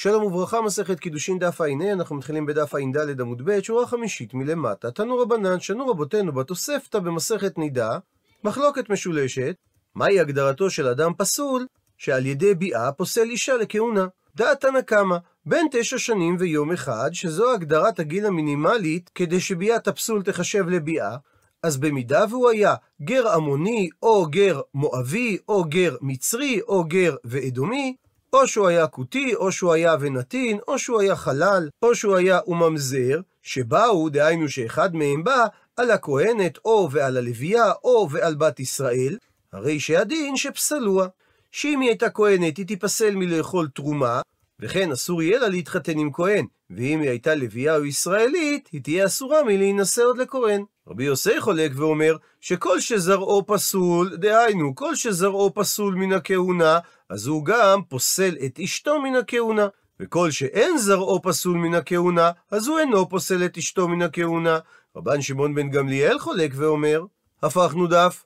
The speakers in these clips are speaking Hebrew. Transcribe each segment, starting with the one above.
שלום וברכה, מסכת קידושין דף ע"ה, אנחנו מתחילים בדף ע"ד עמוד ב', שורה חמישית מלמטה. תנו רבנן, שנו רבותינו בתוספתא במסכת נידה, מחלוקת משולשת, מהי הגדרתו של אדם פסול, שעל ידי ביאה פוסל אישה לכהונה. דעת תנא קמא, בין תשע שנים ויום אחד, שזו הגדרת הגיל המינימלית כדי שביאת הפסול תחשב לביאה, אז במידה והוא היה גר עמוני, או גר מואבי, או גר מצרי, או גר ואדומי, או שהוא היה כותי, או שהוא היה ונתין, או שהוא היה חלל, או שהוא היה וממזר, שבאו, דהיינו שאחד מהם בא, על הכהנת, או ועל הלוויה, או ועל בת ישראל, הרי שהדין שפסלוה. שאם היא הייתה כהנת, היא תיפסל מלאכול תרומה, וכן אסור יהיה לה להתחתן עם כהן, ואם היא הייתה לוויה או ישראלית, היא תהיה אסורה מלהינשא עוד לכהן. רבי יוסי חולק ואומר שכל שזרעו פסול, דהיינו, כל שזרעו פסול מן הכהונה, אז הוא גם פוסל את אשתו מן הכהונה. וכל שאין זרעו פסול מן הכהונה, אז הוא אינו פוסל את אשתו מן הכהונה. רבן שמעון בן גמליאל חולק ואומר, הפכנו דף.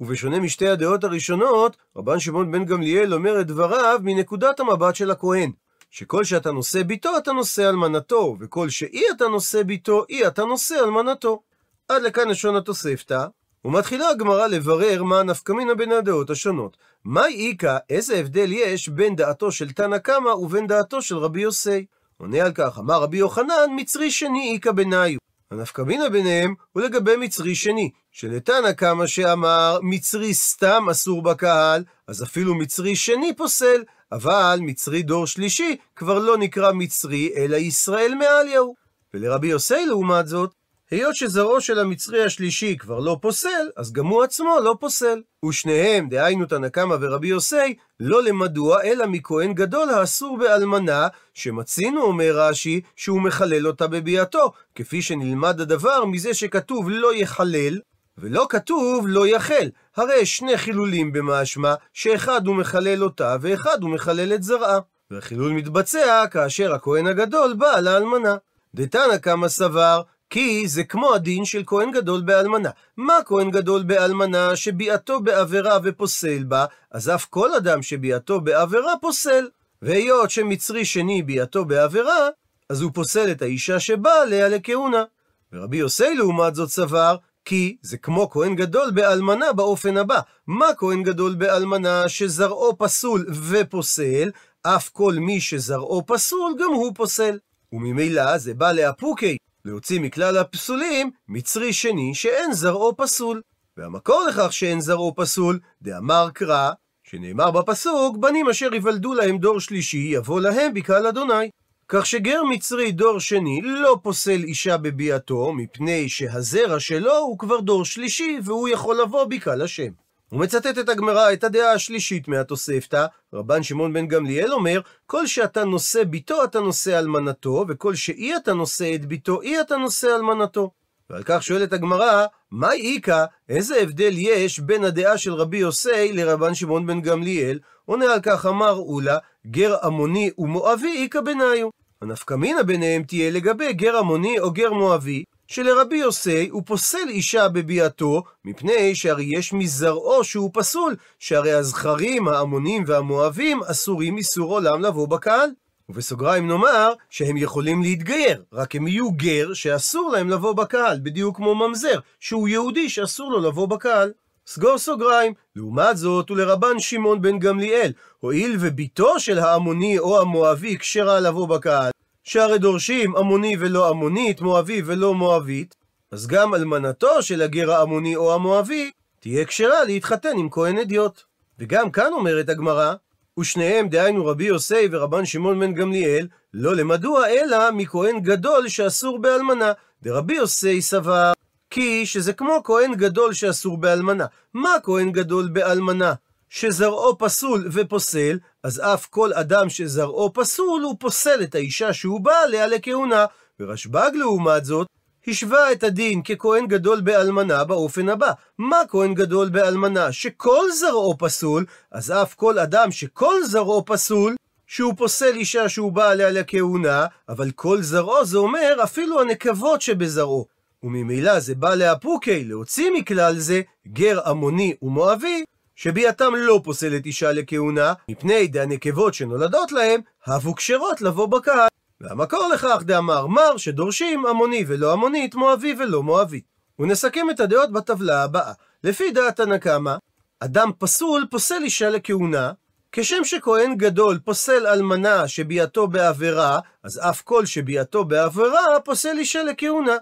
ובשונה משתי הדעות הראשונות, רבן שמעון בן גמליאל אומר את דבריו מנקודת המבט של הכהן. שכל שאתה נושא ביתו, אתה נושא אלמנתו, וכל שאי אתה נושא ביתו, אי אתה נושא אלמנתו. עד לכאן לשון התוספתא, ומתחילה הגמרא לברר מה הנפקמינה בין הדעות השונות. מהי איכא, איזה הבדל יש בין דעתו של תנא קמא ובין דעתו של רבי יוסי? עונה על כך, אמר רבי יוחנן, מצרי שני איכא בניו. הנפקמינה ביניהם הוא לגבי מצרי שני, שלתנא קמא שאמר מצרי סתם אסור בקהל, אז אפילו מצרי שני פוסל, אבל מצרי דור שלישי כבר לא נקרא מצרי, אלא ישראל מעליהו. ולרבי יוסי לעומת זאת, היות שזרעו של המצרי השלישי כבר לא פוסל, אז גם הוא עצמו לא פוסל. ושניהם, דהיינו תנא קמא ורבי יוסי, לא למדוע אלא מכהן גדול האסור באלמנה, שמצינו, אומר רש"י, שהוא מחלל אותה בביאתו, כפי שנלמד הדבר מזה שכתוב לא יחלל, ולא כתוב לא יחל. הרי שני חילולים במשמע, שאחד הוא מחלל אותה ואחד הוא מחלל את זרעה. והחילול מתבצע כאשר הכהן הגדול בא לאלמנה. דתנא קמא סבר כי זה כמו הדין של כהן גדול באלמנה. מה כהן גדול באלמנה שביאתו בעבירה ופוסל בה, אז אף כל אדם שביאתו בעבירה פוסל. והיות שמצרי שני ביאתו בעבירה, אז הוא פוסל את האישה שבאה עליה לכהונה. ורבי יוסי לעומת זאת סבר, כי זה כמו כהן גדול באלמנה באופן הבא. מה כהן גדול באלמנה שזרעו פסול ופוסל, אף כל מי שזרעו פסול גם הוא פוסל. וממילא זה בא לאפוקי, להוציא מכלל הפסולים מצרי שני שאין זרעו פסול. והמקור לכך שאין זרעו פסול, דאמר קרא, שנאמר בפסוק, בנים אשר יוולדו להם דור שלישי, יבוא להם בקהל אדוני. כך שגר מצרי דור שני לא פוסל אישה בביאתו, מפני שהזרע שלו הוא כבר דור שלישי, והוא יכול לבוא בקהל השם. הוא מצטט את הגמרא, את הדעה השלישית מהתוספתא, רבן שמעון בן גמליאל אומר, כל שאתה נושא ביתו אתה נושא אלמנתו, וכל שאי אתה נושא את ביתו, אי אתה נושא אלמנתו. ועל כך שואלת הגמרא, מה איכא, איזה הבדל יש בין הדעה של רבי יוסי לרבן שמעון בן גמליאל? עונה על כך אמר אולה, גר עמוני ומואבי איכא בניו. הנפקמינה ביניהם תהיה לגבי גר עמוני או גר מואבי, שלרבי יוסי הוא פוסל אישה בביאתו, מפני שהרי יש מזרעו שהוא פסול, שהרי הזכרים, העמונים והמואבים אסורים איסור עולם לבוא בקהל. ובסוגריים נאמר שהם יכולים להתגייר, רק הם יהיו גר שאסור להם לבוא בקהל, בדיוק כמו ממזר, שהוא יהודי שאסור לו לבוא בקהל. סגור סוגריים. לעומת זאת, ולרבן שמעון בן גמליאל, הואיל וביתו של העמוני או המואבי כשרה לבוא בקהל, שהרי דורשים עמוני ולא עמונית, מואבי ולא מואבית, אז גם אלמנתו של הגר העמוני או המואבי תהיה כשרה להתחתן עם כהן אדיוט. וגם כאן אומרת הגמרא, ושניהם, דהיינו רבי יוסי ורבן שמעון בן גמליאל, לא למדוע אלא מכהן גדול שאסור באלמנה. דרבי יוסי סבר כי שזה כמו כהן גדול שאסור באלמנה. מה כהן גדול באלמנה? שזרעו פסול ופוסל, אז אף כל אדם שזרעו פסול, הוא פוסל את האישה שהוא בא עליה לכהונה. ורשב"ג לעומת זאת, השווה את הדין ככהן גדול באלמנה באופן הבא. מה כהן גדול באלמנה? שכל זרעו פסול, אז אף כל אדם שכל זרעו פסול, שהוא פוסל אישה שהוא בא עליה לכהונה, אבל כל זרעו זה אומר אפילו הנקבות שבזרעו. וממילא זה בא לאפוקי, להוציא מכלל זה גר עמוני ומואבי, שביאתם לא פוסלת אישה לכהונה, מפני דהנקבות שנולדות להם, הבו כשרות לבוא בקהל. והמקור לכך דאמר מר שדורשים עמוני ולא עמונית, מואבי ולא מואבית. ונסכם את הדעות בטבלה הבאה. לפי דעת הנקמה, אדם פסול פוסל אישה לכהונה, כשם שכהן גדול פוסל אלמנה שביאתו בעבירה, אז אף כל שביאתו בעבירה פוסל אישה לכהונה.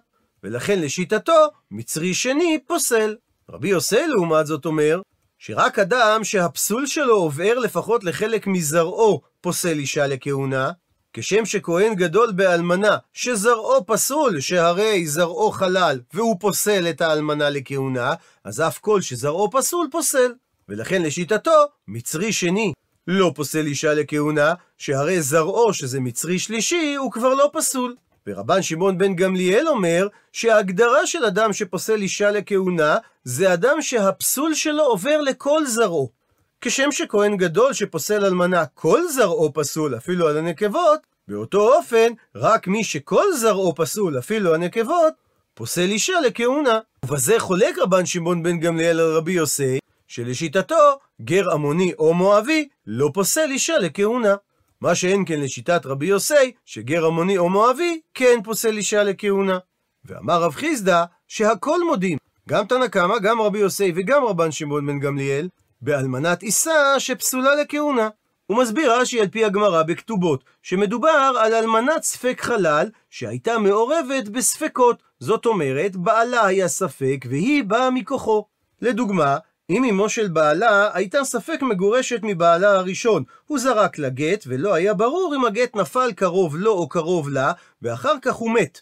ולכן לשיטתו, מצרי שני פוסל. רבי יוסי לעומת זאת אומר, שרק אדם שהפסול שלו עובר לפחות לחלק מזרעו פוסל אישה לכהונה, כשם שכהן גדול באלמנה, שזרעו פסול, שהרי זרעו חלל, והוא פוסל את האלמנה לכהונה, אז אף כל שזרעו פסול פוסל. ולכן לשיטתו, מצרי שני לא פוסל אישה לכהונה, שהרי זרעו, שזה מצרי שלישי, הוא כבר לא פסול. ורבן שמעון בן גמליאל אומר שההגדרה של אדם שפוסל אישה לכהונה זה אדם שהפסול שלו עובר לכל זרעו. כשם שכהן גדול שפוסל אלמנה כל זרעו פסול אפילו על הנקבות, באותו אופן רק מי שכל זרעו פסול אפילו הנקבות פוסל אישה לכהונה. ובזה חולק רבן שמעון בן גמליאל על רבי יוסי שלשיטתו גר עמוני או מואבי לא פוסל אישה לכהונה. מה שאין כן לשיטת רבי יוסי, שגר עמוני או מואבי, כן פוסל אישה לכהונה. ואמר רב חיסדא, שהכל מודים, גם תנא קמא, גם רבי יוסי וגם רבן שמעון בן גמליאל, באלמנת עיסה שפסולה לכהונה. הוא מסביר רש"י על פי הגמרא בכתובות, שמדובר על אלמנת ספק חלל שהייתה מעורבת בספקות. זאת אומרת, בעלה היה ספק והיא באה מכוחו. לדוגמה, אם אמו של בעלה הייתה ספק מגורשת מבעלה הראשון, הוא זרק לה גט, ולא היה ברור אם הגט נפל קרוב לו או קרוב לה, ואחר כך הוא מת.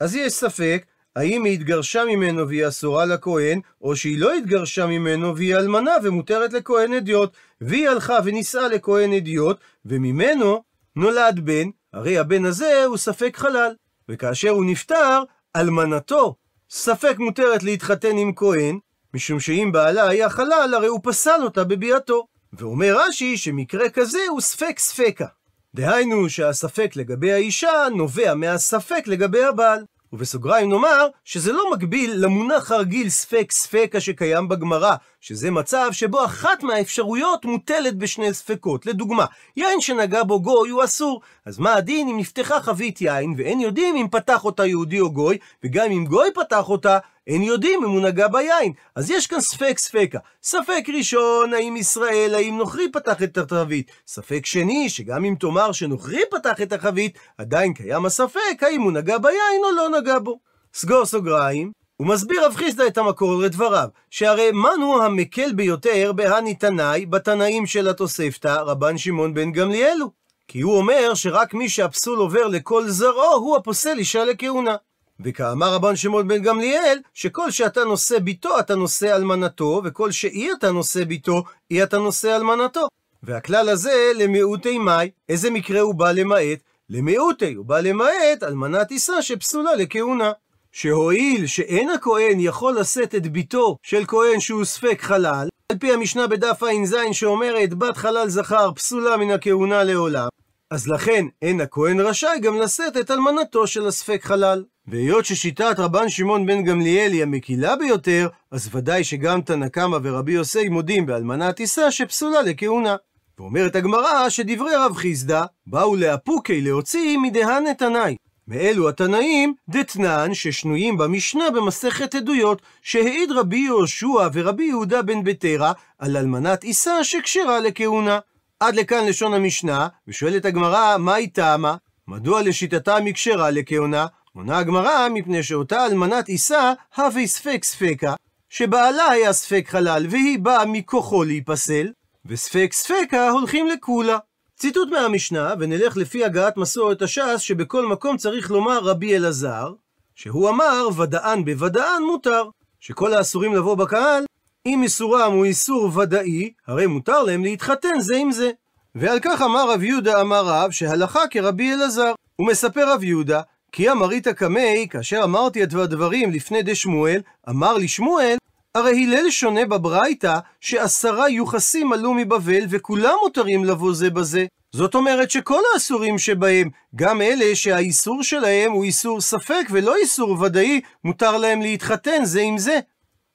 אז יש ספק האם היא התגרשה ממנו והיא אסורה לכהן, או שהיא לא התגרשה ממנו והיא אלמנה ומותרת לכהן אדיוט, והיא הלכה ונישאה לכהן אדיוט, וממנו נולד בן, הרי הבן הזה הוא ספק חלל. וכאשר הוא נפטר, אלמנתו ספק מותרת להתחתן עם כהן, משום שאם בעלה היה חלל, הרי הוא פסל אותה בביאתו. ואומר רש"י שמקרה כזה הוא ספק ספקה. דהיינו שהספק לגבי האישה נובע מהספק לגבי הבעל. ובסוגריים נאמר שזה לא מקביל למונח הרגיל ספק ספקה שקיים בגמרא, שזה מצב שבו אחת מהאפשרויות מוטלת בשני ספקות. לדוגמה, יין שנגע בו גוי הוא אסור, אז מה הדין אם נפתחה חבית יין ואין יודעים אם פתח אותה יהודי או גוי, וגם אם גוי פתח אותה, אין יודעים אם הוא נגע ביין. אז יש כאן ספק ספקה. ספק ראשון, האם ישראל, האם נוכרי פתח את החבית. ספק שני, שגם אם תאמר שנוכרי פתח את החבית, עדיין קיים הספק האם הוא נגע ביין או לא נגע בו. סגור סוגריים. הוא מסביר רב חיסדא את המקור לדבריו, שהרי מנו המקל ביותר בהני תנאי בתנאים של התוספתא, רבן שמעון בן גמליאלו. כי הוא אומר שרק מי שהפסול עובר לכל זרעו, הוא הפוסל אישה לכהונה. וכאמר רבן שמעון בן גמליאל, שכל שאתה נושא ביתו אתה נושא אלמנתו, וכל שאי אתה נושא ביתו, אי אתה נושא אלמנתו. והכלל הזה למיעוטי מאי, איזה מקרה הוא בא למעט? למיעוטי, הוא בא למעט אלמנת עיסה שפסולה לכהונה. שהואיל שאין הכהן יכול לשאת את ביתו של כהן שהוא ספק חלל, על פי המשנה בדף ע"ז שאומרת בת חלל זכר פסולה מן הכהונה לעולם, אז לכן אין הכהן רשאי גם לשאת את אלמנתו של הספק חלל. והיות ששיטת רבן שמעון בן גמליאל היא המקילה ביותר, אז ודאי שגם תנא קמא ורבי יוסי מודים באלמנת עיסה שפסולה לכהונה. ואומרת הגמרא שדברי רב חיסדא באו לאפוקי להוציא מדהן תנאי. מאלו התנאים דתנן ששנויים במשנה במסכת עדויות, שהעיד רבי יהושע ורבי יהודה בן בטרה על אלמנת עיסה שכשרה לכהונה. עד לכאן לשון המשנה, ושואלת הגמרא, מה היא טעמה? מדוע לשיטתם היא כשרה לכהונה? עונה הגמרא, מפני שאותה אלמנת עיסה, הווה ספק ספקה, שבעלה היה ספק חלל, והיא באה מכוחו להיפסל, וספק ספקה הולכים לכולה. ציטוט מהמשנה, ונלך לפי הגעת מסורת הש"ס, שבכל מקום צריך לומר רבי אלעזר, שהוא אמר ודאן בוודאן מותר, שכל האסורים לבוא בקהל, אם איסורם הוא איסור ודאי, הרי מותר להם להתחתן זה עם זה. ועל כך אמר רב יהודה אמר רב, שהלכה כרבי אלעזר. הוא מספר רב יהודה, כי אמרית קמי, כאשר אמרתי את הדברים לפני דשמואל, אמר לי שמואל, הרי הלל שונה בברייתא, שעשרה יוחסים עלו מבבל, וכולם מותרים לבוא זה בזה. זאת אומרת שכל האסורים שבהם, גם אלה שהאיסור שלהם הוא איסור ספק ולא איסור ודאי, מותר להם להתחתן זה עם זה.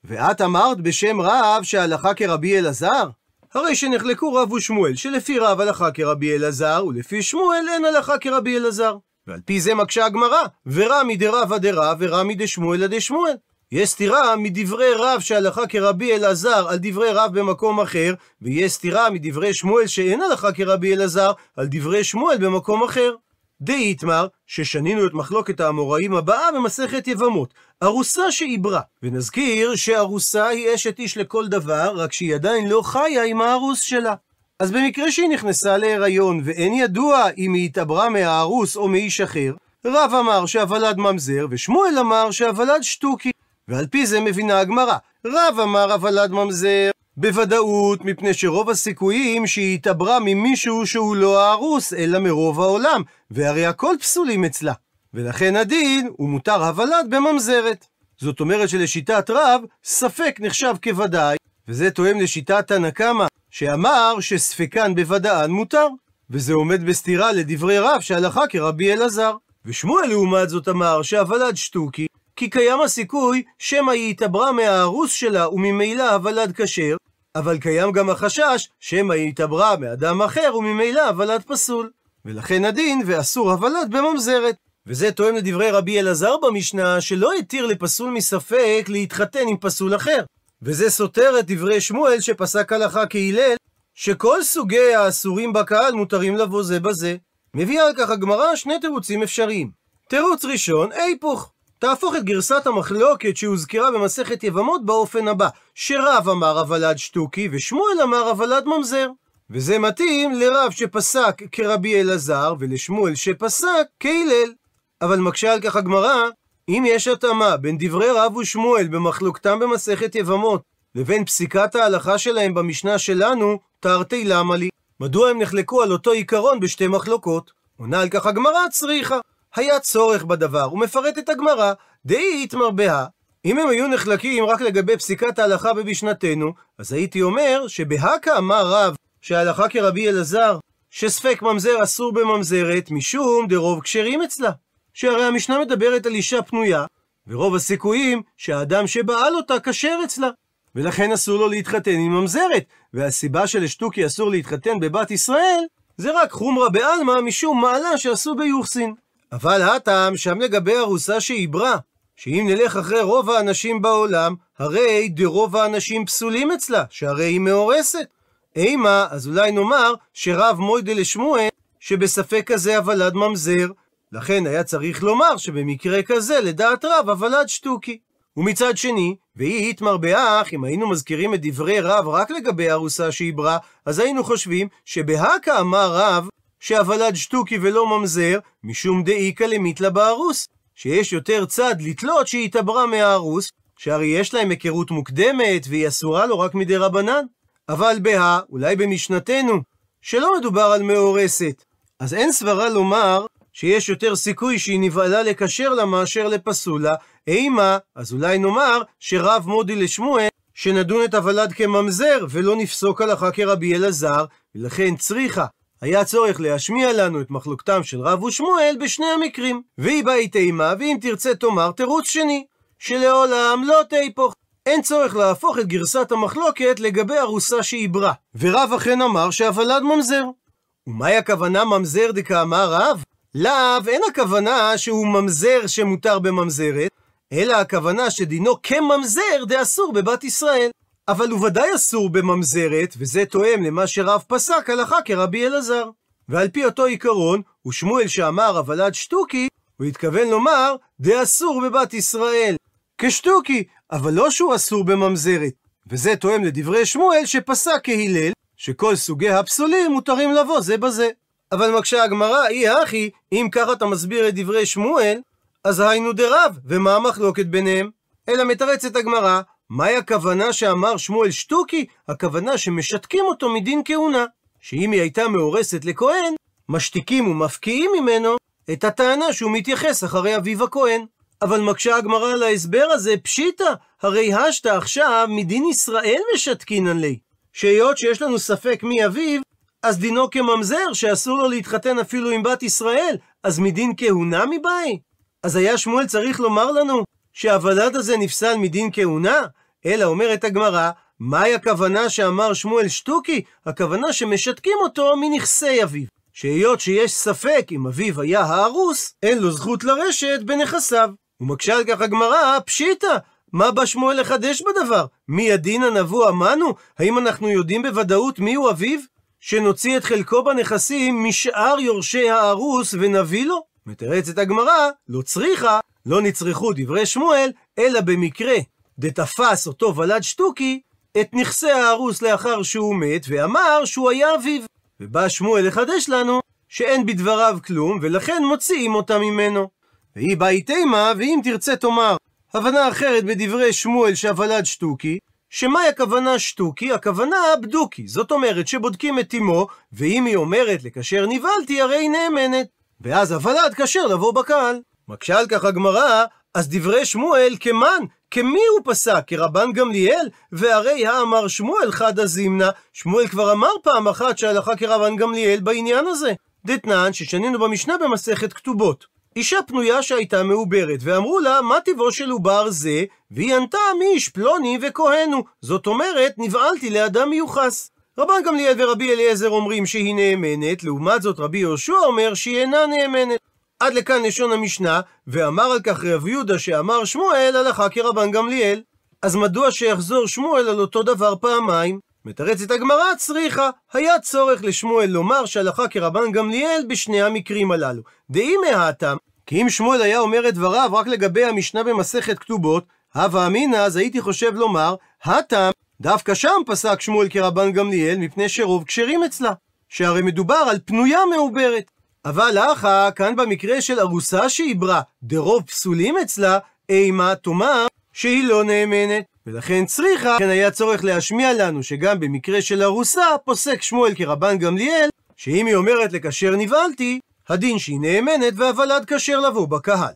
ואת אמרת בשם רב שהלכה כרבי אלעזר? הרי שנחלקו רב ושמואל, שלפי רב הלכה כרבי אלעזר, ולפי שמואל אין הלכה כרבי אלעזר. ועל פי זה מקשה הגמרא, ורמי דרבא דרב, ורמי דשמואל דשמואל. יש סתירה מדברי רב שהלכה כרבי אלעזר על דברי רב במקום אחר, ויש סתירה מדברי שמואל שאין הלכה כרבי אלעזר על דברי שמואל במקום אחר. די איתמר, ששנינו את מחלוקת האמוראים הבאה במסכת יבמות, ארוסה שעיברה. ונזכיר שארוסה היא אשת איש לכל דבר, רק שהיא עדיין לא חיה עם הארוס שלה. אז במקרה שהיא נכנסה להיריון ואין ידוע אם היא התעברה מהארוס או מאיש אחר, רב אמר שהוולד ממזר, ושמואל אמר שהוולד שטוקי. ועל פי זה מבינה הגמרא. רב אמר הוולד ממזר, בוודאות, מפני שרוב הסיכויים שהיא התעברה ממישהו שהוא לא הארוס, אלא מרוב העולם, והרי הכל פסולים אצלה. ולכן הדין הוא מותר הוולד בממזרת. זאת אומרת שלשיטת רב, ספק נחשב כוודאי, וזה תואם לשיטת תנא קמא, שאמר שספקן בוודאן מותר. וזה עומד בסתירה לדברי רב שהלכה כרבי אלעזר. ושמואל לעומת זאת אמר שהוולד שטוקי, כי קיים הסיכוי שמא היא התעברה מהארוס שלה וממילא הוולד כשר, אבל קיים גם החשש שמא היא התעברה מאדם אחר וממילא הוולד פסול. ולכן הדין ואסור הוולד בממזרת. וזה תואם לדברי רבי אלעזר במשנה, שלא התיר לפסול מספק להתחתן עם פסול אחר. וזה סותר את דברי שמואל שפסק הלכה כהלל, שכל סוגי האסורים בקהל מותרים לבוא זה בזה. מביאה על כך הגמרא שני תירוצים אפשריים. תירוץ ראשון, היפוך. תהפוך את גרסת המחלוקת שהוזכרה במסכת יבמות באופן הבא, שרב אמר הוולד שטוקי ושמואל אמר הוולד ממזר. וזה מתאים לרב שפסק כרבי אלעזר ולשמואל שפסק כהלל. אבל מקשה על כך הגמרא, אם יש התאמה בין דברי רב ושמואל במחלוקתם במסכת יבמות לבין פסיקת ההלכה שלהם במשנה שלנו, תרתי למה לי? מדוע הם נחלקו על אותו עיקרון בשתי מחלוקות? עונה על כך הגמרא צריכה. היה צורך בדבר, ומפרטת הגמרא, דאי איתמר בהא. אם הם היו נחלקים רק לגבי פסיקת ההלכה במשנתנו, אז הייתי אומר שבהכה אמר רב שההלכה כרבי אלעזר, שספק ממזר אסור בממזרת, משום דרוב כשרים אצלה. שהרי המשנה מדברת על אישה פנויה, ורוב הסיכויים שהאדם שבעל אותה כשר אצלה. ולכן אסור לו להתחתן עם ממזרת, והסיבה שלשטוקי אסור להתחתן בבת ישראל, זה רק חומרה בעלמא משום מעלה שעשו ביוחסין. אבל הטעם שם לגבי ארוסה שעיברה, שאם נלך אחרי רוב האנשים בעולם, הרי דרוב האנשים פסולים אצלה, שהרי היא מאורסת. אימה, אז אולי נאמר שרב מוידה לשמואל, שבספק כזה הוולד ממזר, לכן היה צריך לומר שבמקרה כזה, לדעת רב, הוולד שטוקי. ומצד שני, והיא איתמר באח, אם היינו מזכירים את דברי רב רק לגבי ארוסה שעיברה, אז היינו חושבים שבהכה אמר רב שהוולד שטוקי ולא ממזר, משום דאיכא למיתלה בארוס, שיש יותר צד לתלות שהיא התעברה מהארוס, שהרי יש להם היכרות מוקדמת והיא אסורה לו רק מדי רבנן. אבל בה, אולי במשנתנו, שלא מדובר על מאורסת, אז אין סברה לומר שיש יותר סיכוי שהיא נבהלה לקשר לה מאשר לפסולה, אימה, אז אולי נאמר שרב מודי לשמואל, שנדון את הוולד כממזר, ולא נפסוק הלכה כרבי אלעזר, ולכן צריכה. היה צורך להשמיע לנו את מחלוקתם של רב ושמואל בשני המקרים. והיא באי תימה, ואם תרצה תאמר תירוץ שני, שלעולם לא תהפוך. אין צורך להפוך את גרסת המחלוקת לגבי ארוסה שעיברה. ורב אכן אמר שהוולד ממזר. ומהי הכוונה ממזר דקאמר רב? לאו אין הכוונה שהוא ממזר שמותר בממזרת, אלא הכוונה שדינו כממזר דאסור בבת ישראל. אבל הוא ודאי אסור בממזרת, וזה תואם למה שרב פסק הלכה כרבי אלעזר. ועל פי אותו עיקרון, ושמואל שאמר הוולד שטוקי, הוא התכוון לומר דאסור בבת ישראל. כשטוקי, אבל לא שהוא אסור בממזרת. וזה תואם לדברי שמואל שפסק כהלל, שכל סוגי הפסולים מותרים לבוא זה בזה. אבל מקשה הגמרא, אי הכי, אם ככה אתה מסביר את דברי שמואל, אז היינו דרב, ומה המחלוקת ביניהם? אלא מתרצת הגמרא, מהי הכוונה שאמר שמואל שטוקי? הכוונה שמשתקים אותו מדין כהונה. שאם היא הייתה מאורסת לכהן, משתיקים ומפקיעים ממנו את הטענה שהוא מתייחס אחרי אביו הכהן. אבל מקשה הגמרא על ההסבר הזה, פשיטא, הרי השתא עכשיו מדין ישראל משתקינן לי. שהיות שיש לנו ספק מי אביו, אז דינו כממזר, שאסור לו להתחתן אפילו עם בת ישראל, אז מדין כהונה מבאי? אז היה שמואל צריך לומר לנו שהוולד הזה נפסל מדין כהונה? אלא אומרת הגמרא, מהי הכוונה שאמר שמואל שטוקי? הכוונה שמשתקים אותו מנכסי אביו. שהיות שיש ספק אם אביו היה הארוס, אין לו זכות לרשת בנכסיו. ומקשה על כך הגמרא, פשיטא, מה בא שמואל לחדש בדבר? מי הדין הנבוא אמנו? האם אנחנו יודעים בוודאות מיהו אביו? שנוציא את חלקו בנכסים משאר יורשי הארוס ונביא לו? מתרצת הגמרא, לא צריכה, לא נצרכו דברי שמואל, אלא במקרה דתפס אותו ולד שטוקי את נכסי הארוס לאחר שהוא מת, ואמר שהוא היה אביו. ובא שמואל לחדש לנו שאין בדבריו כלום, ולכן מוציאים אותה ממנו. והיא באי תימה, ואם תרצה תאמר הבנה אחרת בדברי שמואל שהוולד שטוקי, שמהי הכוונה שטוקי? הכוונה בדוקי. זאת אומרת שבודקים את אמו, ואם היא אומרת לכשר נבהלתי, הרי היא נאמנת. ואז הוולד כשר לבוא בקהל. מקשה על כך הגמרא, אז דברי שמואל כמן, כמי הוא פסק? כרבן גמליאל? והרי האמר שמואל חדא זימנה, שמואל כבר אמר פעם אחת שהלכה כרבן גמליאל בעניין הזה. דתנן ששנינו במשנה במסכת כתובות. אישה פנויה שהייתה מעוברת, ואמרו לה, מה טיבו של עובר זה? והיא ענתה, מי איש פלוני וכהנו. זאת אומרת, נבעלתי לאדם מיוחס. רבן גמליאל ורבי אליעזר אומרים שהיא נאמנת, לעומת זאת רבי יהושע אומר שהיא אינה נאמנת. עד לכאן לשון המשנה, ואמר על כך רב יהודה שאמר שמואל הלכה כרבן גמליאל. אז מדוע שיחזור שמואל על אותו דבר פעמיים? מתרצת הגמרא צריכה, היה צורך לשמואל לומר שהלכה כרבן גמליאל בשני המקרים הללו. דאי מהתם, כי אם שמואל היה אומר את דבריו רק לגבי המשנה במסכת כתובות, הווה אמינא, אז הייתי חושב לומר, הטם, דווקא שם פסק שמואל כרבן גמליאל, מפני שרוב כשרים אצלה. שהרי מדובר על פנויה מעוברת. אבל אחא, כאן במקרה של ארוסה שעיברה, דרוב פסולים אצלה, אימה תאמר שהיא לא נאמנת. ולכן צריכה, כן היה צורך להשמיע לנו שגם במקרה של ארוסה, פוסק שמואל כרבן גמליאל, שאם היא אומרת לכשר נבהלתי, הדין שהיא נאמנת והוולד כשר לבוא בקהל.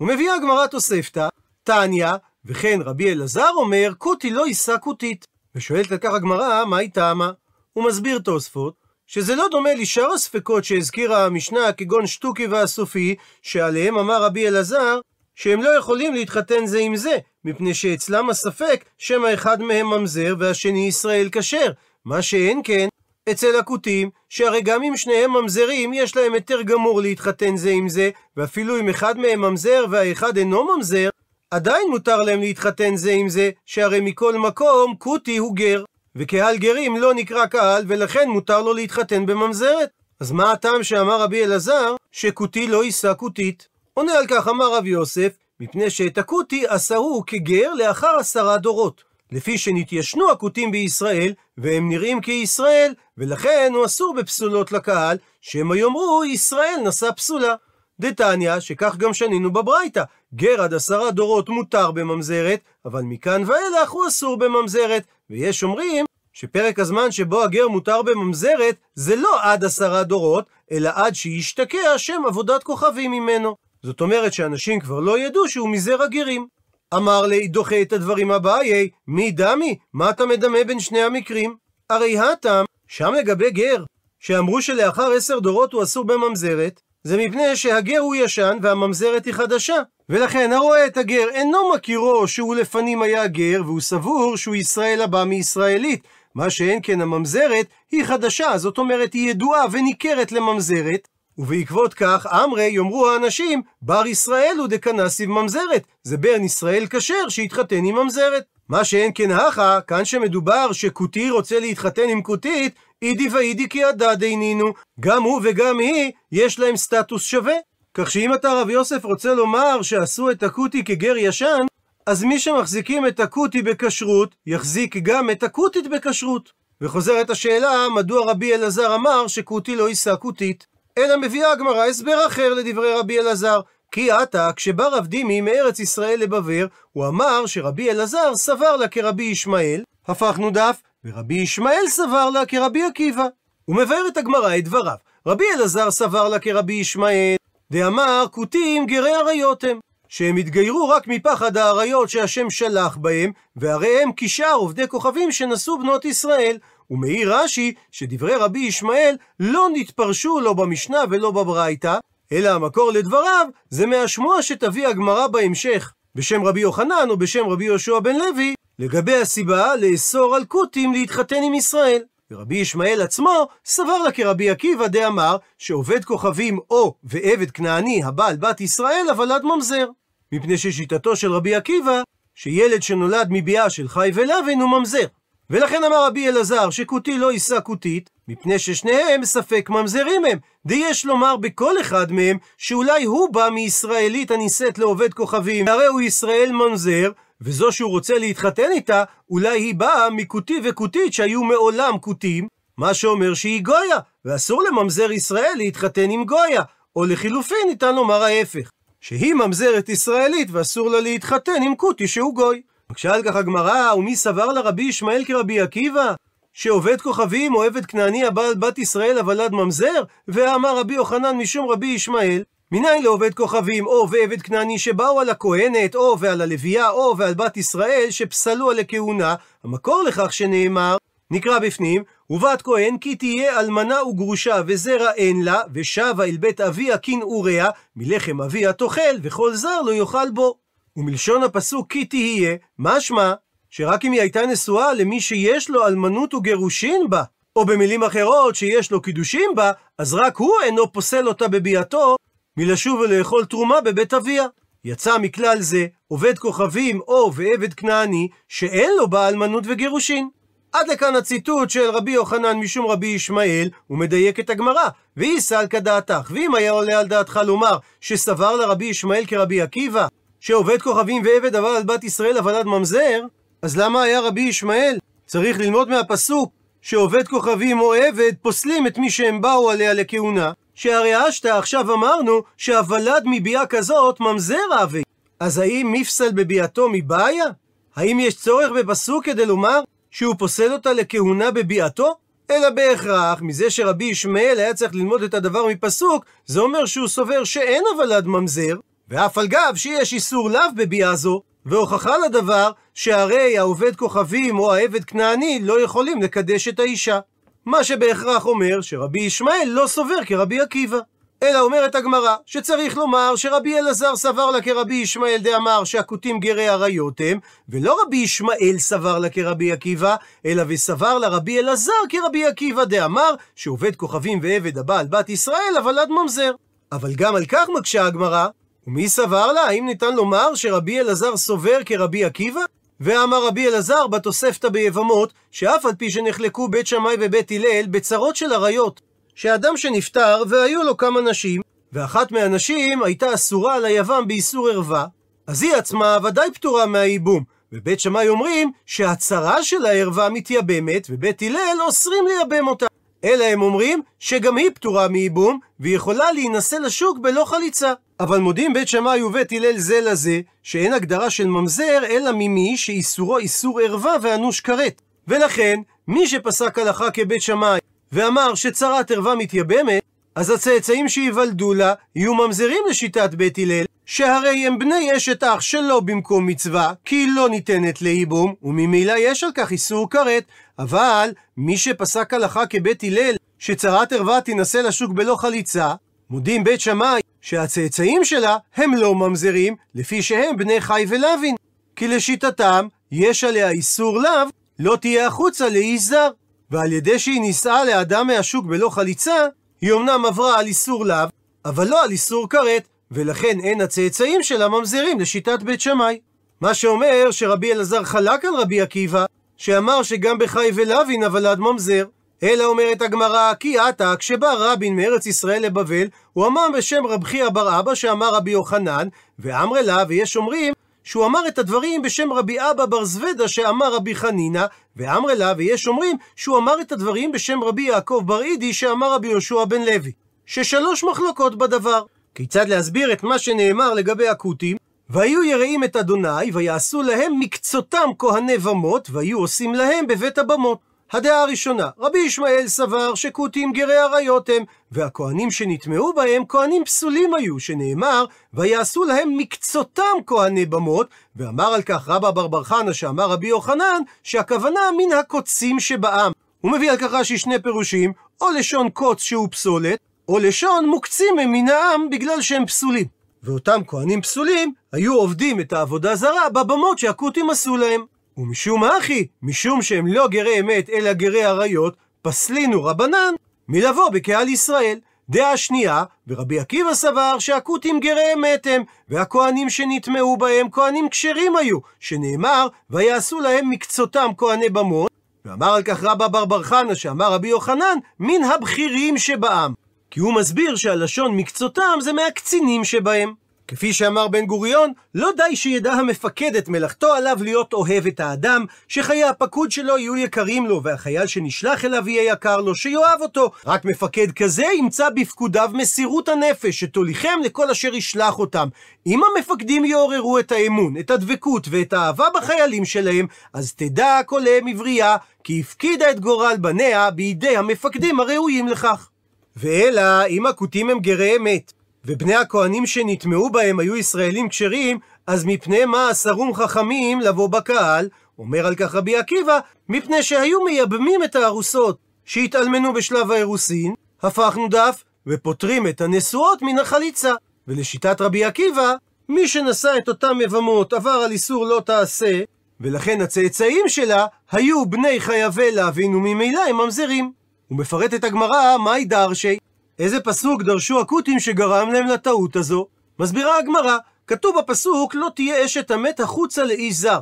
ומביאה הגמרא תוספתא, תניא, וכן רבי אלעזר אומר, כותי לא יישא כותית. ושואלת על כך הגמרא, מה היא טעמה? הוא מסביר תוספות, שזה לא דומה לשאר הספקות שהזכירה המשנה, כגון שטוקי והסופי, שעליהם אמר רבי אלעזר, שהם לא יכולים להתחתן זה עם זה, מפני שאצלם הספק שמא אחד מהם ממזר והשני ישראל כשר. מה שאין כן, אצל הכותים, שהרי גם אם שניהם ממזרים, יש להם היתר גמור להתחתן זה עם זה, ואפילו אם אחד מהם ממזר והאחד אינו ממזר, עדיין מותר להם להתחתן זה עם זה, שהרי מכל מקום כותי הוא גר, וקהל גרים לא נקרא קהל, ולכן מותר לו להתחתן בממזרת. אז מה הטעם שאמר רבי אלעזר, שכותי לא יישא כותית? עונה על כך אמר רב יוסף, מפני שאת הכותי עשהו כגר לאחר עשרה דורות. לפי שנתיישנו הכותים בישראל, והם נראים כישראל, ולכן הוא אסור בפסולות לקהל, שמא יאמרו ישראל נשא פסולה. דתניא, שכך גם שנינו בברייתא, גר עד עשרה דורות מותר בממזרת, אבל מכאן ואילך הוא אסור בממזרת, ויש אומרים שפרק הזמן שבו הגר מותר בממזרת, זה לא עד עשרה דורות, אלא עד שישתקע שם עבודת כוכבים ממנו. זאת אומרת שאנשים כבר לא ידעו שהוא מזרע הגרים. אמר לי, דוחה את הדברים הבאי, מי דמי? מה אתה מדמה בין שני המקרים? הרי הטעם, שם לגבי גר, שאמרו שלאחר עשר דורות הוא אסור בממזרת, זה מפני שהגר הוא ישן והממזרת היא חדשה. ולכן הרואה את הגר אינו מכירו שהוא לפנים היה גר, והוא סבור שהוא ישראל הבא מישראלית. מה שאין כן הממזרת היא חדשה, זאת אומרת היא ידועה וניכרת לממזרת, ובעקבות כך, אמרי יאמרו האנשים, בר ישראל הוא דקנסיב ממזרת, זה בן ישראל כשר שהתחתן עם ממזרת. מה שאין כן הכה, כאן שמדובר שכותי רוצה להתחתן עם כותית, אידי ואידי כי הדד אינינו, גם הוא וגם היא, יש להם סטטוס שווה. כך שאם אתה רב יוסף רוצה לומר שעשו את הכותי כגר ישן, אז מי שמחזיקים את הכותי בכשרות, יחזיק גם את הכותית בכשרות. וחוזרת השאלה, מדוע רבי אלעזר אמר שכותי לא יישא כותית? אלא מביאה הגמרא הסבר אחר לדברי רבי אלעזר. כי עתה, כשבא רב דימי מארץ ישראל לבבר, הוא אמר שרבי אלעזר סבר לה כרבי ישמעאל, הפכנו דף, ורבי ישמעאל סבר לה כרבי עקיבא. הוא מבאר את הגמרא את דבריו. רבי אלעזר סבר לה כרבי ישמעאל, דאמר כותים גרי עריות הם, שהם התגיירו רק מפחד האריות שהשם שלח בהם, והרי הם כשאר עובדי כוכבים שנשאו בנות ישראל. ומעיר רש"י שדברי רבי ישמעאל לא נתפרשו לא במשנה ולא בברייתא, אלא המקור לדבריו זה מהשמועה שתביא הגמרא בהמשך, בשם רבי יוחנן או בשם רבי יהושע בן לוי, לגבי הסיבה לאסור על כותים להתחתן עם ישראל. ורבי ישמעאל עצמו סבר לה כרבי עקיבא דאמר שעובד כוכבים או ועבד כנעני הבעל בת ישראל אבל עד ממזר. מפני ששיטתו של רבי עקיבא שילד שנולד מביאה של חי ולוין הוא ממזר. ולכן אמר רבי אלעזר שכותי לא יישא כותית, מפני ששניהם ספק ממזרים הם. דיש לומר בכל אחד מהם, שאולי הוא בא מישראלית הנישאת לעובד כוכבים, והרי הוא ישראל ממזר, וזו שהוא רוצה להתחתן איתה, אולי היא באה מכותי וכותית שהיו מעולם כותים, מה שאומר שהיא גויה, ואסור לממזר ישראל להתחתן עם גויה, או לחילופין ניתן לומר ההפך, שהיא ממזרת ישראלית ואסור לה להתחתן עם כותי שהוא גוי. מקשה על כך הגמרא, ומי סבר לרבי ישמעאל כרבי עקיבא? שעובד כוכבים או עבד כנעני הבעל בת ישראל עד ממזר? ואמר רבי יוחנן משום רבי ישמעאל, מניין לעובד כוכבים או ועבד כנעני שבאו על הכהנת או ועל הלוויה או ועל בת ישראל שפסלו על הכהונה, המקור לכך שנאמר, נקרא בפנים, ובת כהן כי תהיה אלמנה וגרושה וזרע אין לה, ושבה אל בית אביה כנעוריה, מלחם אביה תאכל, וכל זר לא יאכל בו. ומלשון הפסוק כי תהיה, משמע שרק אם היא הייתה נשואה למי שיש לו אלמנות וגירושין בה, או במילים אחרות שיש לו קידושין בה, אז רק הוא אינו פוסל אותה בביאתו מלשוב ולאכול תרומה בבית אביה. יצא מכלל זה עובד כוכבים או ועבד כנעני שאין לו בה אלמנות וגירושין. עד לכאן הציטוט של רבי יוחנן משום רבי ישמעאל, הוא מדייק את הגמרא, והיא סלקא דעתך. ואם היה עולה על דעתך לומר שסבר לרבי ישמעאל כרבי עקיבא, שעובד כוכבים ועבד אבל על בת ישראל אבל עד ממזר, אז למה היה רבי ישמעאל צריך ללמוד מהפסוק שעובד כוכבים או עבד פוסלים את מי שהם באו עליה לכהונה? שהרי אשתא עכשיו אמרנו שהוולד מביאה כזאת ממזר אבי. אז האם מפסל בביאתו מבעיה? האם יש צורך בפסוק כדי לומר שהוא פוסל אותה לכהונה בביאתו? אלא בהכרח, מזה שרבי ישמעאל היה צריך ללמוד את הדבר מפסוק, זה אומר שהוא סובר שאין הוולד ממזר, ואף על גב שיש איסור לאו בביאה זו, והוכחה לדבר שהרי העובד כוכבים או העבד כנעני לא יכולים לקדש את האישה. מה שבהכרח אומר שרבי ישמעאל לא סובר כרבי עקיבא. אלא אומרת הגמרא, שצריך לומר שרבי אלעזר סבר לה כרבי ישמעאל דאמר שהכותים גרי עריות הם, ולא רבי ישמעאל סבר לה כרבי עקיבא, אלא וסבר לה רבי אלעזר כרבי עקיבא דאמר שעובד כוכבים ועבד הבעל בת ישראל, אבל עד ממזר. אבל גם על כך מקשה הגמרא, ומי סבר לה? האם ניתן לומר שרבי אלעזר סובר כרבי עקיבא? ואמר רבי אלעזר בתוספתא ביבמות, שאף על פי שנחלקו בית שמאי ובית הלל בצרות של עריות, שאדם שנפטר והיו לו כמה נשים, ואחת מהנשים הייתה אסורה על היבם באיסור ערווה, אז היא עצמה ודאי פטורה מהייבום. ובית שמאי אומרים שהצרה של הערווה מתייבמת, ובית הלל אוסרים לייבם אותה. אלא הם אומרים שגם היא פטורה מייבום, והיא יכולה להינשא לשוק בלא חליצה. אבל מודים בית שמאי ובית הלל זה לזה, שאין הגדרה של ממזר, אלא ממי שאיסורו איסור ערווה ואנוש כרת. ולכן, מי שפסק הלכה כבית שמאי, ואמר שצרת ערווה מתייבמת, אז הצאצאים שייוולדו לה יהיו ממזרים לשיטת בית הלל, שהרי הם בני אשת אח שלא במקום מצווה, כי היא לא ניתנת לייבום, וממילא יש על כך איסור כרת, אבל מי שפסק הלכה כבית הלל, שצרת ערווה תינשא לשוק בלא חליצה, מודים בית שמאי שהצאצאים שלה הם לא ממזרים, לפי שהם בני חי ולוין. כי לשיטתם, יש עליה איסור לאו, לא תהיה החוצה לאיש זר. ועל ידי שהיא נישאה לאדם מהשוק בלא חליצה, היא אמנם עברה על איסור לאו, אבל לא על איסור כרת, ולכן אין הצאצאים שלה ממזרים לשיטת בית שמאי. מה שאומר שרבי אלעזר חלק על רבי עקיבא, שאמר שגם בחי ולוין עד ממזר. אלא אומרת הגמרא, כי עתה, כשבא רבין מארץ ישראל לבבל, הוא אמר בשם רב חייא בר אבא שאמר רבי יוחנן, ואמרי לה, ויש אומרים שהוא אמר את הדברים בשם רבי אבא בר זוודה שאמר רבי חנינא, ואמרי לה, ויש אומרים שהוא אמר את הדברים בשם רבי יעקב בר אידי שאמר רבי יהושע בן לוי. ששלוש מחלוקות בדבר. כיצד להסביר את מה שנאמר לגבי הכותים? והיו יראים את אדוני, ויעשו להם מקצותם כהני במות, והיו עושים להם בבית הבמות. הדעה הראשונה, רבי ישמעאל סבר שכותים גרי עריות הם, והכהנים שנטמעו בהם כהנים פסולים היו, שנאמר, ויעשו להם מקצותם כהני במות, ואמר על כך רבא בר בר חנא שאמר רבי יוחנן, שהכוונה מן הקוצים שבעם. הוא מביא על כך רש"י שני פירושים, או לשון קוץ שהוא פסולת, או לשון מוקצים הם מן העם בגלל שהם פסולים. ואותם כהנים פסולים היו עובדים את העבודה זרה בבמות שהכותים עשו להם. ומשום מה אחי, משום שהם לא גרי אמת אלא גרי עריות, פסלינו רבנן מלבוא בקהל ישראל. דעה שנייה, ורבי עקיבא סבר שהכותים גרי אמת הם, והכהנים שנטמעו בהם כהנים כשרים היו, שנאמר, ויעשו להם מקצותם כהני במות, ואמר על כך רבא בר בר חנא שאמר רבי יוחנן, מן הבכירים שבעם. כי הוא מסביר שהלשון מקצותם זה מהקצינים שבהם. כפי שאמר בן גוריון, לא די שידע המפקד את מלאכתו עליו להיות אוהב את האדם, שחיי הפקוד שלו יהיו יקרים לו, והחייל שנשלח אליו יהיה יקר לו, שיאהב אותו. רק מפקד כזה ימצא בפקודיו מסירות הנפש, שתוליכם לכל אשר ישלח אותם. אם המפקדים יעוררו את האמון, את הדבקות ואת האהבה בחיילים שלהם, אז תדע כל אם עברייה, כי הפקידה את גורל בניה בידי המפקדים הראויים לכך. ואלא אם הכותים הם גרי אמת. ובני הכהנים שנטמעו בהם היו ישראלים כשרים, אז מפני מה אסרום חכמים לבוא בקהל? אומר על כך רבי עקיבא, מפני שהיו מייבמים את הארוסות שהתאלמנו בשלב האירוסין, הפכנו דף, ופותרים את הנשואות מן החליצה. ולשיטת רבי עקיבא, מי שנשא את אותם מבמות עבר על איסור לא תעשה, ולכן הצאצאים שלה היו בני חייבי להבין וממילא הם ממזרים. ומפרטת הגמרא, מהי דרשי? איזה פסוק דרשו הכותים שגרם להם לטעות הזו? מסבירה הגמרא, כתוב בפסוק לא תהיה אשת המת החוצה לאיש זר.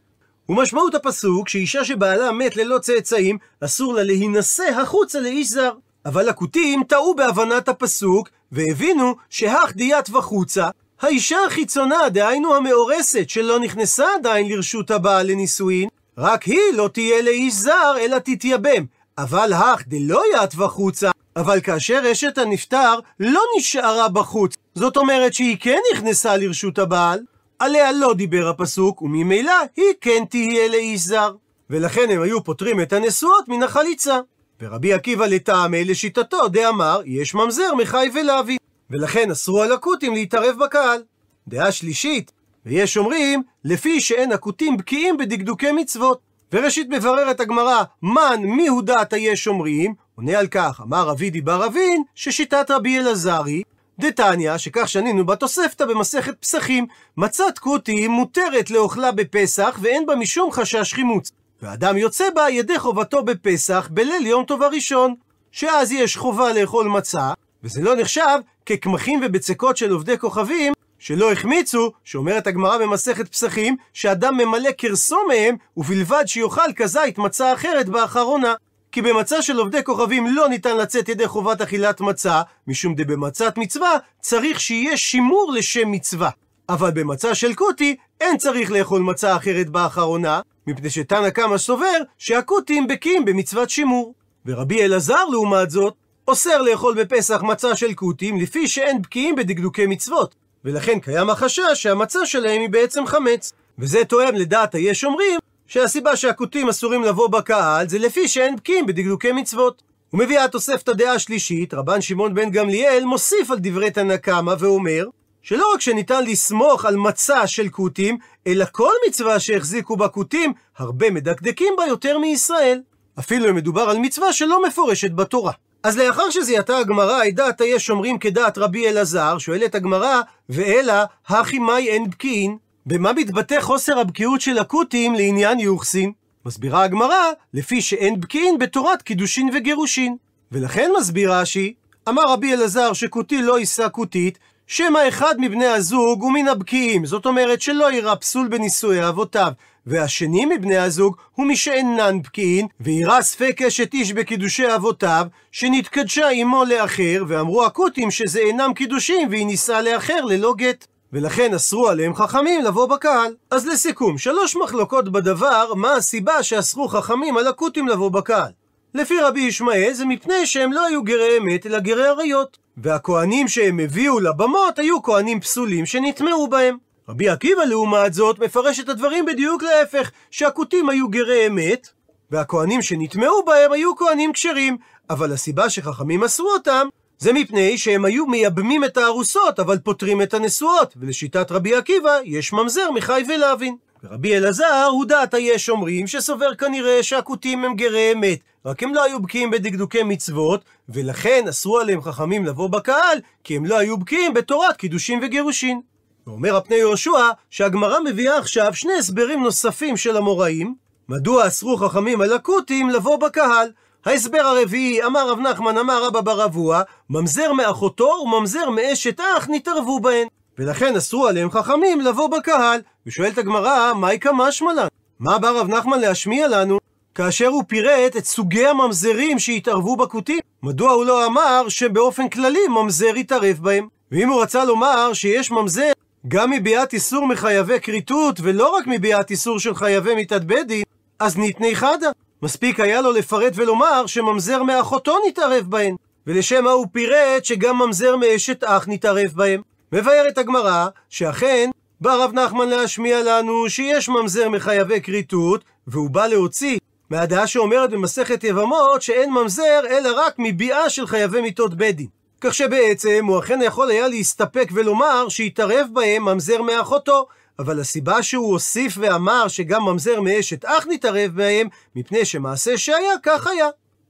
ומשמעות הפסוק שאישה שבעלה מת ללא צאצאים, אסור לה להינשא החוצה לאיש זר. אבל הכותים טעו בהבנת הפסוק, והבינו שהך דיית וחוצה, האישה החיצונה, דהיינו המאורסת, שלא נכנסה עדיין לרשות הבעל לנישואין, רק היא לא תהיה לאיש זר, אלא תתייבם. אבל הך דלא ית וחוצה, אבל כאשר אשת הנפטר לא נשארה בחוץ, זאת אומרת שהיא כן נכנסה לרשות הבעל, עליה לא דיבר הפסוק, וממילא היא כן תהיה לאיש זר. ולכן הם היו פותרים את הנשואות מן החליצה. ורבי עקיבא לטעמי לשיטתו דאמר, יש ממזר מחי ולוי. ולכן אסרו על הכותים להתערב בקהל. דעה שלישית, ויש אומרים, לפי שאין הכותים בקיאים בדקדוקי מצוות. וראשית מבררת הגמרא, מן מיהו דעת היש אומרים, עונה על כך, אמר רבי דיבר אבין, ששיטת רבי אלעזרי, דתניא, שכך שנינו בתוספתא במסכת פסחים, מצת כותים מותרת לאוכלה בפסח, ואין בה משום חשש חימוץ. ואדם יוצא בה ידי חובתו בפסח בליל יום טוב הראשון, שאז יש חובה לאכול מצה, וזה לא נחשב כקמחים ובצקות של עובדי כוכבים, שלא החמיצו, שאומרת הגמרא במסכת פסחים, שאדם ממלא כרסו מהם, ובלבד שיאכל כזית מצה אחרת באחרונה. כי במצה של עובדי כוכבים לא ניתן לצאת ידי חובת אכילת מצה, משום דבמצת מצווה צריך שיהיה שימור לשם מצווה. אבל במצה של קוטי אין צריך לאכול מצה אחרת באחרונה, מפני שתנא קמא סובר שהקוטים בקיאים במצוות שימור. ורבי אלעזר לעומת זאת, אוסר לאכול בפסח מצה של קוטים לפי שאין בקיאים בדקדוקי מצוות. ולכן קיים החשש שהמצה שלהם היא בעצם חמץ. וזה תואם לדעת היש אומרים שהסיבה שהכותים אסורים לבוא בקהל זה לפי שאין בקיאים בדקדוקי מצוות. ומביאה התוספת הדעה השלישית, רבן שמעון בן גמליאל מוסיף על דברי תנא קמא ואומר שלא רק שניתן לסמוך על מצה של כותים, אלא כל מצווה שהחזיקו בה כותים, הרבה מדקדקים בה יותר מישראל. אפילו אם מדובר על מצווה שלא מפורשת בתורה. אז לאחר שזיהתה הגמרא את דעת היש אומרים כדעת רבי אלעזר, שואלת הגמרא, ואלא, הכי מאי אין בקיאין? במה מתבטא חוסר הבקיאות של הכותים לעניין יוחסין? מסבירה הגמרא, לפי שאין בקיאין בתורת קידושין וגירושין. ולכן מסביר רש"י, אמר רבי אלעזר שכותי לא יישא כותית, שמא אחד מבני הזוג הוא מן הבקיאים, זאת אומרת שלא יראה פסול בנישואי אבותיו, והשני מבני הזוג הוא מי שאינן בקיאין, ויראה ספק אשת איש בקידושי אבותיו, שנתקדשה עמו לאחר, ואמרו הכותים שזה אינם קידושים, והיא נישאה לאחר ללא גט. ולכן אסרו עליהם חכמים לבוא בקהל. אז לסיכום, שלוש מחלוקות בדבר, מה הסיבה שאסרו חכמים על הכותים לבוא בקהל. לפי רבי ישמעאל זה מפני שהם לא היו גרי אמת, אלא גרי עריות. והכהנים שהם הביאו לבמות היו כהנים פסולים שנטמעו בהם. רבי עקיבא לעומת זאת מפרש את הדברים בדיוק להפך, שהכותים היו גרי אמת, והכהנים שנטמעו בהם היו כהנים כשרים, אבל הסיבה שחכמים אסרו אותם זה מפני שהם היו מייבמים את הארוסות, אבל פותרים את הנשואות, ולשיטת רבי עקיבא יש ממזר מחי ולהבין. ורבי אלעזר הוא דעת היש אומרים שסובר כנראה שהכותים הם גרי אמת, רק הם לא היו בקיאים בדקדוקי מצוות, ולכן אסרו עליהם חכמים לבוא בקהל, כי הם לא היו בקיאים בתורת קידושין וגירושין. ואומר הפני יהושע שהגמרא מביאה עכשיו שני הסברים נוספים של המוראים, מדוע אסרו חכמים הלקוטים לבוא בקהל? ההסבר הרביעי, אמר רב נחמן, אמר רבא בר אבוה, ממזר מאחותו וממזר מאשת אח נתערבו בהן. ולכן אסרו עליהם חכמים לבוא בקהל. ושואלת הגמרא, מהי כמשמע לנו? מה בא רב נחמן להשמיע לנו? כאשר הוא פירט את סוגי הממזרים שהתערבו בכותים. מדוע הוא לא אמר שבאופן כללי ממזר יתערב בהם? ואם הוא רצה לומר שיש ממזר גם מביאת איסור מחייבי כריתות, ולא רק מביאת איסור של חייבי מיתת בית דין, אז ניתני חדה. מספיק היה לו לפרט ולומר שממזר מאחותו נתערב בהן. ולשם מה הוא פירט שגם ממזר מאשת אח נתערב בהם. מבארת הגמרא, שאכן, בא רב נחמן להשמיע לנו שיש ממזר מחייבי כריתות, והוא בא להוציא מהדעה שאומרת במסכת יבמות שאין ממזר אלא רק מביאה של חייבי מיתות בית דין. כך שבעצם הוא אכן יכול היה להסתפק ולומר שהתערב בהם ממזר מאחותו, אבל הסיבה שהוא הוסיף ואמר שגם ממזר מאשת אח נתערב בהם, מפני שמעשה שהיה, כך היה.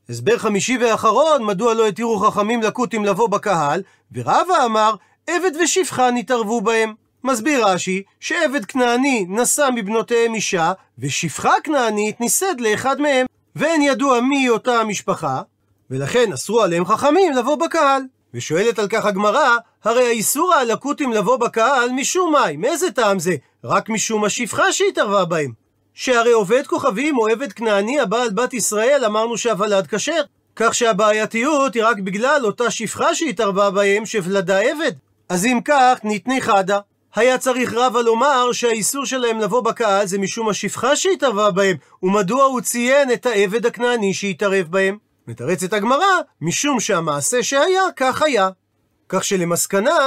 הסבר חמישי ואחרון, מדוע לא התירו חכמים לקוטים לבוא בקהל, ורבא אמר, עבד ושפחה נתערבו בהם. מסביר רש"י, שעבד כנעני נשא מבנותיהם אישה, ושפחה כנענית נישאת לאחד מהם, ואין ידוע מי אותה המשפחה, ולכן אסרו עליהם חכמים לבוא בקהל. ושואלת על כך הגמרא, הרי האיסור הלקוטים לבוא בקהל משום מאי, מאיזה טעם זה? רק משום השפחה שהתערבה בהם. שהרי עובד כוכבים או עבד כנעני הבעל בת ישראל אמרנו שהוולד כשר. כך שהבעייתיות היא רק בגלל אותה שפחה שהתערבה בהם שוולדה עבד. אז אם כך, ניתני חדה. היה צריך רבא לומר שהאיסור שלהם לבוא בקהל זה משום השפחה שהתערבה בהם, ומדוע הוא ציין את העבד הכנעני שהתערב בהם? מתרצת הגמרא, משום שהמעשה שהיה, כך היה. כך שלמסקנה,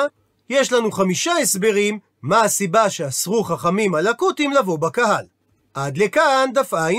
יש לנו חמישה הסברים מה הסיבה שאסרו חכמים על הכותים לבוא בקהל. עד לכאן דף ע"ה.